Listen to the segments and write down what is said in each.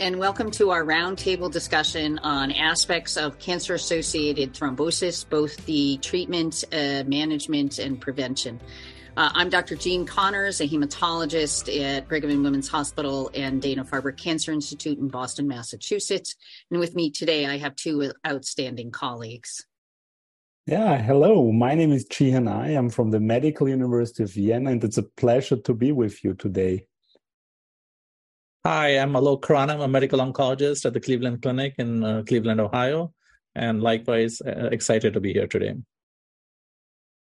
And welcome to our roundtable discussion on aspects of cancer associated thrombosis, both the treatment, uh, management, and prevention. Uh, I'm Dr. Jean Connors, a hematologist at Brigham and Women's Hospital and Dana Farber Cancer Institute in Boston, Massachusetts. And with me today, I have two outstanding colleagues. Yeah, hello. My name is Cihan Ay. I'm from the Medical University of Vienna, and it's a pleasure to be with you today. Hi, I'm Alok Khorana. I'm a medical oncologist at the Cleveland Clinic in uh, Cleveland, Ohio, and likewise uh, excited to be here today.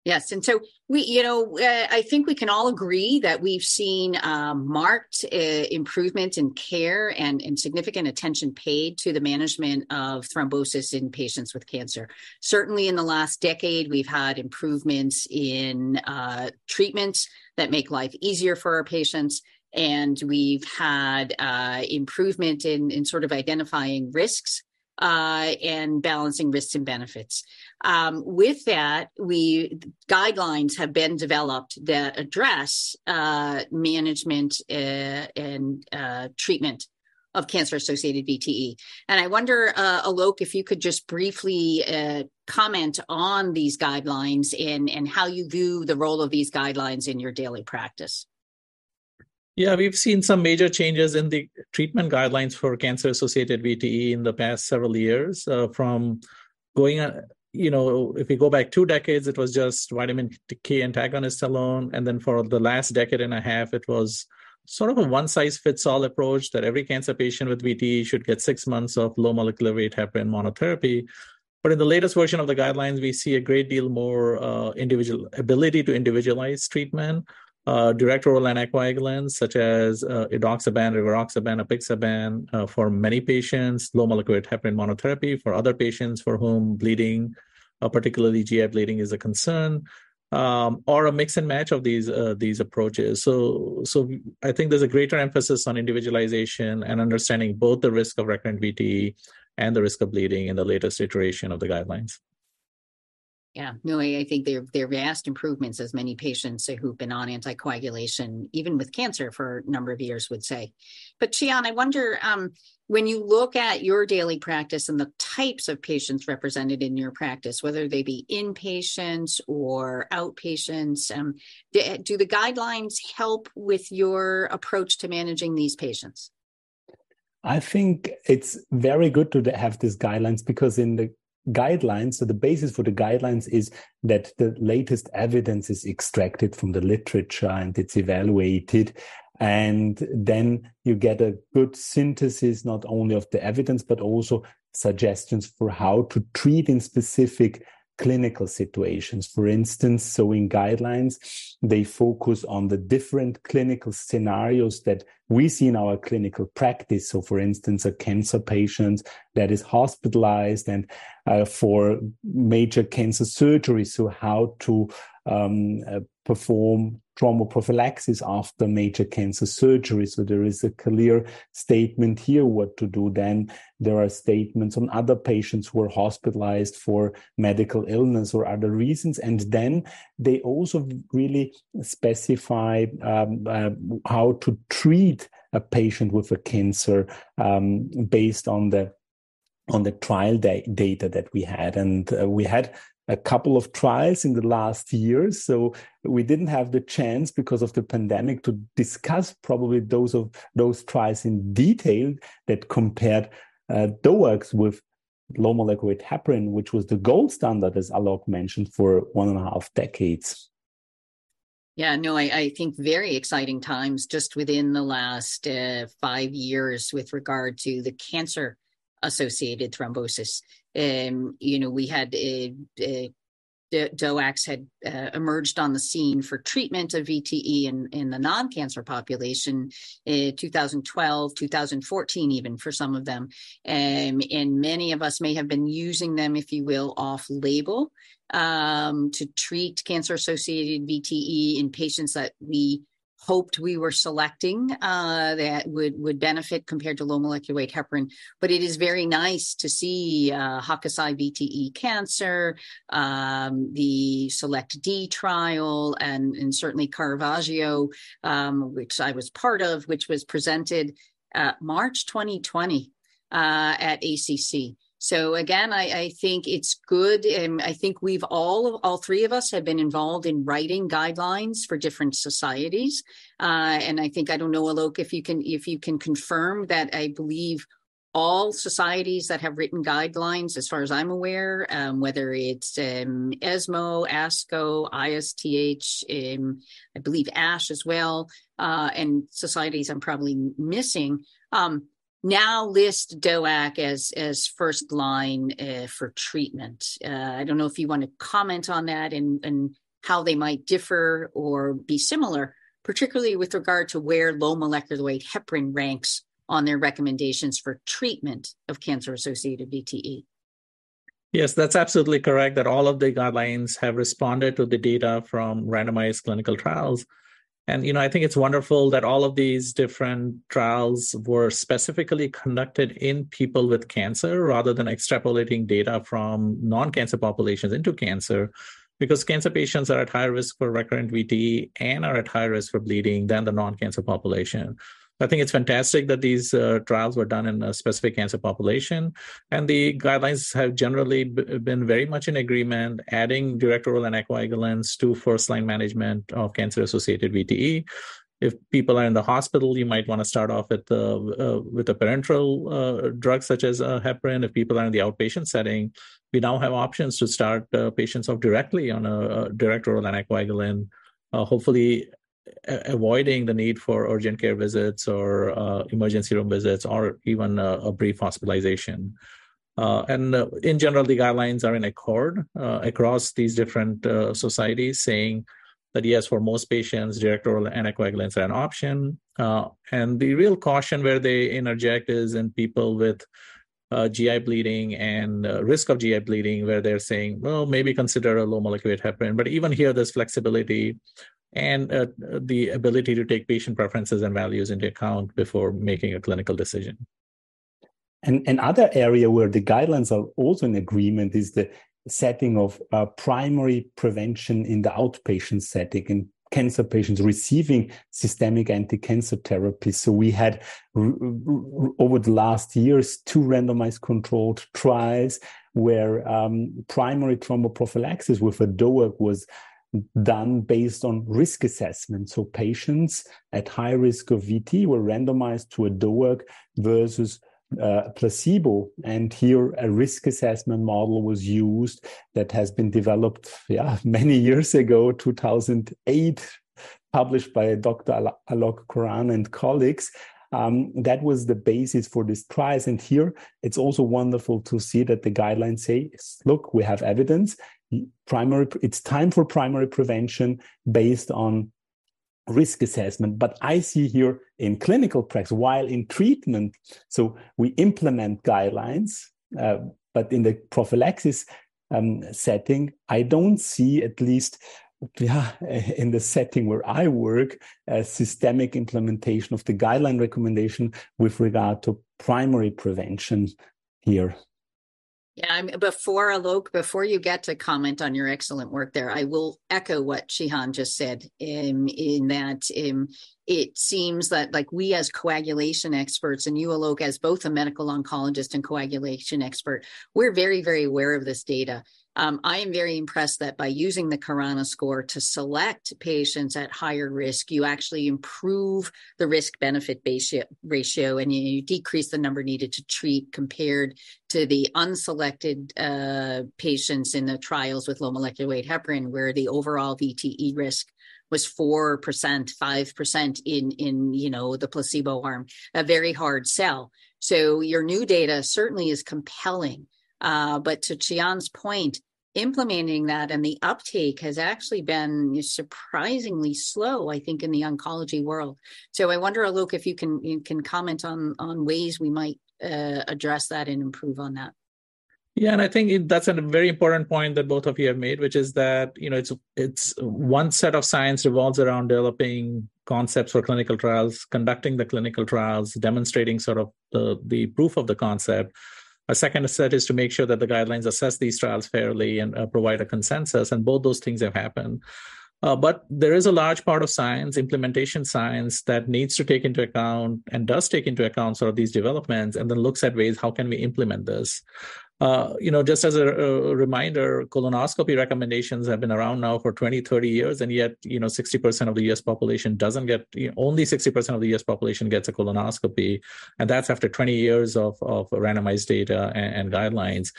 Yes, and so we, you know, uh, I think we can all agree that we've seen um, marked uh, improvement in care and, and significant attention paid to the management of thrombosis in patients with cancer. Certainly, in the last decade, we've had improvements in uh, treatments that make life easier for our patients and we've had uh, improvement in, in sort of identifying risks uh, and balancing risks and benefits. Um, with that, we guidelines have been developed that address uh, management uh, and uh, treatment of cancer-associated VTE. And I wonder, uh, Alok, if you could just briefly uh, comment on these guidelines and and how you view the role of these guidelines in your daily practice. Yeah, we've seen some major changes in the treatment guidelines for cancer associated VTE in the past several years. Uh, from going, uh, you know, if we go back two decades, it was just vitamin K antagonist alone. And then for the last decade and a half, it was sort of a one size fits all approach that every cancer patient with VTE should get six months of low molecular weight heparin monotherapy. But in the latest version of the guidelines, we see a great deal more uh, individual ability to individualize treatment uh, direct oral anticoagulants such as uh, edoxaban, rivaroxaban, apixaban uh, for many patients, low molecular weight heparin monotherapy for other patients for whom bleeding, uh, particularly GI bleeding, is a concern, um, or a mix and match of these uh, these approaches. So, so I think there's a greater emphasis on individualization and understanding both the risk of recurrent VTE and the risk of bleeding in the latest iteration of the guidelines. Yeah, no, I, think they're they're vast improvements, as many patients who've been on anticoagulation, even with cancer, for a number of years would say. But Cihan, I wonder um, when you look at your daily practice and the types of patients represented in your practice, whether they be inpatients or outpatients, um, do, do the guidelines help with your approach to managing these patients? I think it's very good to have these guidelines because in the guidelines. So the basis for the guidelines is that the latest evidence is extracted from the literature and it's evaluated. And then you get a good synthesis, not only of the evidence, but also suggestions for how to treat in specific clinical situations. For instance, so in guidelines, they focus on the different clinical scenarios that we see in our clinical practice. So, for instance, a cancer patient that is hospitalized and uh, for major cancer surgery. So, how to um, uh, perform thromboprophylaxis after major cancer surgery. So there is a clear statement here what to do. Then there are statements on other patients who are hospitalized for medical illness or other reasons. And then they also really specify um, uh, how to treat a patient with a cancer um, based on the on the trial da- data that we had. And uh, we had a couple of trials in the last years. So we didn't have the chance because of the pandemic to discuss probably those of those trials in detail that compared uh, with low molecular weight heparin, which was the gold standard, as Alok mentioned, for one and a half decades. Yeah, no, I, I think very exciting times just within the last uh, five years with regard to the cancer associated thrombosis. Um, you know, we had uh, uh, DOACs had uh, emerged on the scene for treatment of VTE in, in the non cancer population in 2012, 2014, even for some of them. Um, and many of us may have been using them, if you will, off label um, to treat cancer associated VTE in patients that we hoped we were selecting uh, that would would benefit compared to low molecular weight heparin. But it is very nice to see uh, Hokusai VTE cancer, um, the Select D trial, and and certainly Caravaggio, um, which I was part of, which was presented uh, March 2020 uh, at ACC. So again, I, I, think it's good. And I think we've all, all three of us have been involved in writing guidelines for different societies. Uh, and I think, I don't know, Alok, if you can, if you can confirm that I believe all societies that have written guidelines, as far as I'm aware, um, whether it's um, ESMO, ASCO, ISTH, um, I believe ASH as well, uh, and societies I'm probably missing. Um, now list DOAC as as first line uh, for treatment. Uh, I don't know if you want to comment on that and and how they might differ or be similar, particularly with regard to where low molecular weight heparin ranks on their recommendations for treatment of cancer associated VTE. Yes, that's absolutely correct. That all of the guidelines have responded to the data from randomized clinical trials and you know, I think it's wonderful that all of these different trials were specifically conducted in people with cancer rather than extrapolating data from non-cancer populations into cancer because cancer patients are at higher risk for recurrent VTE and are at higher risk for bleeding than the non-cancer population. I think it's fantastic that these uh, trials were done in a specific cancer population, and the guidelines have generally b- been very much in agreement, adding direct oral anticoagulants to first-line management of cancer-associated VTE. If people are in the hospital, you might want to start off with uh, uh, with a parenteral uh, drug such as uh, heparin. If people are in the outpatient setting, we now have options to start uh, patients off directly on a, a direct oral anticoagulant. Uh, hopefully avoiding the need for urgent care visits or uh, emergency room visits or even a, a brief hospitalization. Uh, and uh, in general, the guidelines are in accord uh, across these different uh, societies, saying that yes, for most patients, direct oral anticoagulants are an option. Uh, and the real caution where they interject is in people with GI bleeding and risk of GI bleeding, where they're saying, well, maybe consider a low molecular weight heparin. But even here, there's flexibility and uh, the ability to take patient preferences and values into account before making a clinical decision. And another area where the guidelines are also in agreement is the setting of uh, primary prevention in the outpatient setting in cancer patients receiving systemic anti-cancer therapy. So we had over the last years two randomized controlled trials where um, primary thromboprophylaxis with a DOAC was done based on risk assessment. So patients at high risk of VT were randomized to a DOAC versus uh, placebo. And here a risk assessment model was used that has been developed yeah, many years ago, 2008, published by Dr. Alok Khorana and colleagues. Um, that was the basis for this trials. And here it's also wonderful to see that the guidelines say, look, we have evidence primary it's time for primary prevention based on risk assessment but i see here in clinical practice while in treatment so we implement guidelines uh, but in the prophylaxis um, setting i don't see at least yeah, in the setting where I work, a systemic implementation of the guideline recommendation with regard to primary prevention here. Yeah, I mean, before Alok, before you get to comment on your excellent work there, I will echo what Cihan just said in, in that um, it seems that like we as coagulation experts and you Alok as both a medical oncologist and coagulation expert, we're very, very aware of this data. Um, I am very impressed that by using the Khorana score to select patients at higher risk, you actually improve the risk benefit ratio and you, you, decrease the number needed to treat compared to the unselected uh, patients in the trials with low molecular weight heparin, where the overall VTE risk was 4%, 5% in, in, you know, the placebo arm, a very hard sell. So your new data certainly is compelling uh, but to Cihan's point, implementing that and the uptake has actually been surprisingly slow i think in the oncology world so i wonder Alok if you can you can comment on on ways we might uh, address that and improve on that yeah, and I think that's a very important point that both of you have made, which is that you know it's it's one set of science revolves around developing concepts for clinical trials, conducting the clinical trials, demonstrating sort of the the proof of the concept. A second set is to make sure that the guidelines assess these trials fairly and uh, provide a consensus, and both those things have happened. Uh, but there is a large part of science, implementation science, that needs to take into account and does take into account sort of these developments and then looks at ways how can we implement this. Uh, you know, just as a, a, reminder, colonoscopy recommendations have been around now for 20, 30 years, and yet, you know, 60% of the US population doesn't get, you know, only 60% of the US population gets a colonoscopy. And that's after 20 years of, of randomized data and, and guidelines.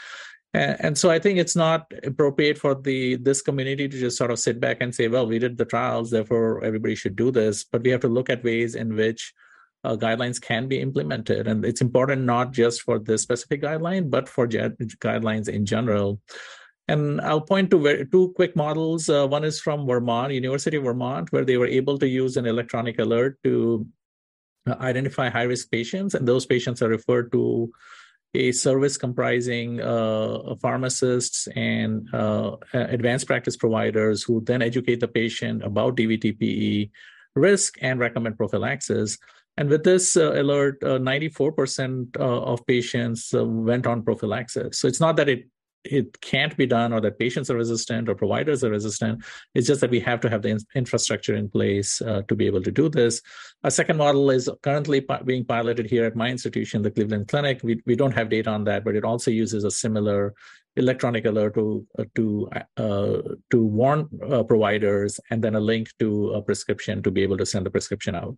And, and so I think it's not appropriate for the this community to just sort of sit back and say, well, we did the trials, therefore everybody should do this. But we have to look at ways in which uh, guidelines can be implemented. And it's important not just for this specific guideline, but for ge- guidelines in general. And I'll point to two quick models. Uh, one is from Vermont, University of Vermont, where they were able to use an electronic alert to uh, identify high risk patients, and those patients are referred to a service comprising uh, pharmacists and uh, advanced practice providers who then educate the patient about DVT-PE risk and recommend prophylaxis. And with this uh, alert, 94% uh, uh, of patients uh, went on prophylaxis. So it's not that it it can't be done or that patients are resistant or providers are resistant. It's just that we have to have the in- infrastructure in place uh, to be able to do this. A second model is currently being piloted here at my institution, the Cleveland Clinic. We, we don't have data on that, but it also uses a similar electronic alert to uh, to uh, to warn providers and then a link to a prescription to be able to send the prescription out.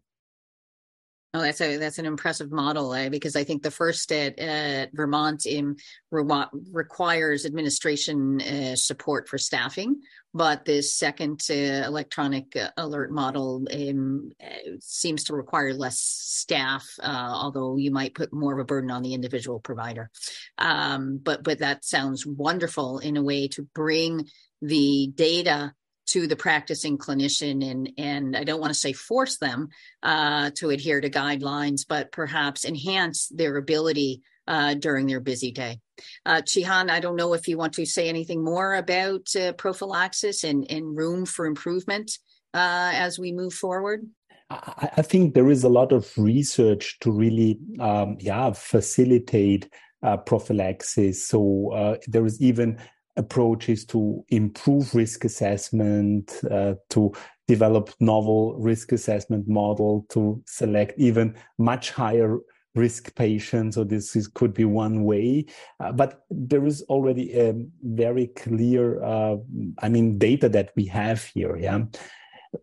Oh, that's a that's an impressive model eh? because I think the first at, at Vermont in requires administration uh, support for staffing, but this second uh, electronic uh, alert model um, seems to require less staff, uh, although you might put more of a burden on the individual provider. Um, but but that sounds wonderful in a way to bring the data to the practicing clinician and and I don't want to say force them uh, to adhere to guidelines, but perhaps enhance their ability uh, during their busy day. Uh, Cihan, I don't know if you want to say anything more about uh, prophylaxis and, and room for improvement uh, as we move forward. I, think there is a lot of research to really, um, yeah, facilitate uh, prophylaxis. So uh, there is even approaches to improve risk assessment, uh, to develop novel risk assessment model, to select even much higher risk patients. So this is, could be one way, uh, but there is already a very clear, uh, I mean, data that we have here. Yeah.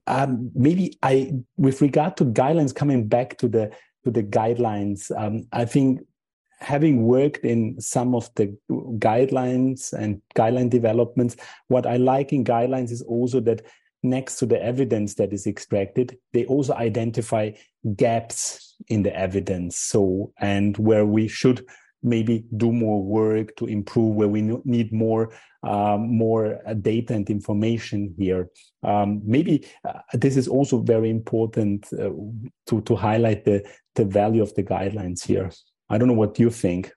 Um, maybe I, with regard to guidelines, coming back to the to the guidelines, um, I think having worked in some of the guidelines and guideline developments, what I like in guidelines is also that next to the evidence that is extracted, they also identify gaps in the evidence. So, and where we should maybe do more work to improve, where we need more um, more uh, data and information here. Um, maybe uh, this is also very important uh, to to highlight the the value of the guidelines here. I don't know what you think.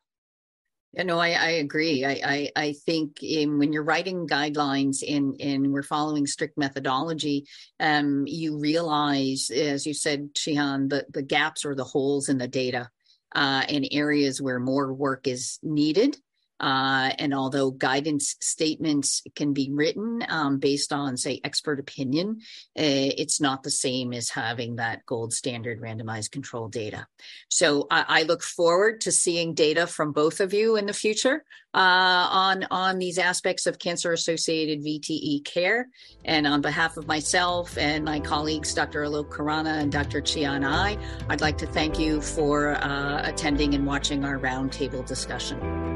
Yeah, no, I, I agree. I, I, I think in, when you're writing guidelines and, and we're following strict methodology, um, you realize, as you said, Cihan, the, the gaps or the holes in the data uh, and areas where more work is needed. Uh, and although guidance statements can be written um, based on, say, expert opinion, uh, it's not the same as having that gold standard randomized control data. So I, I look forward to seeing data from both of you in the future uh, on on these aspects of cancer-associated VTE care. And on behalf of myself and my colleagues, Dr. Alok Khorana and Dr. Cihan Ay, I'd like to thank you for uh, attending and watching our roundtable discussion.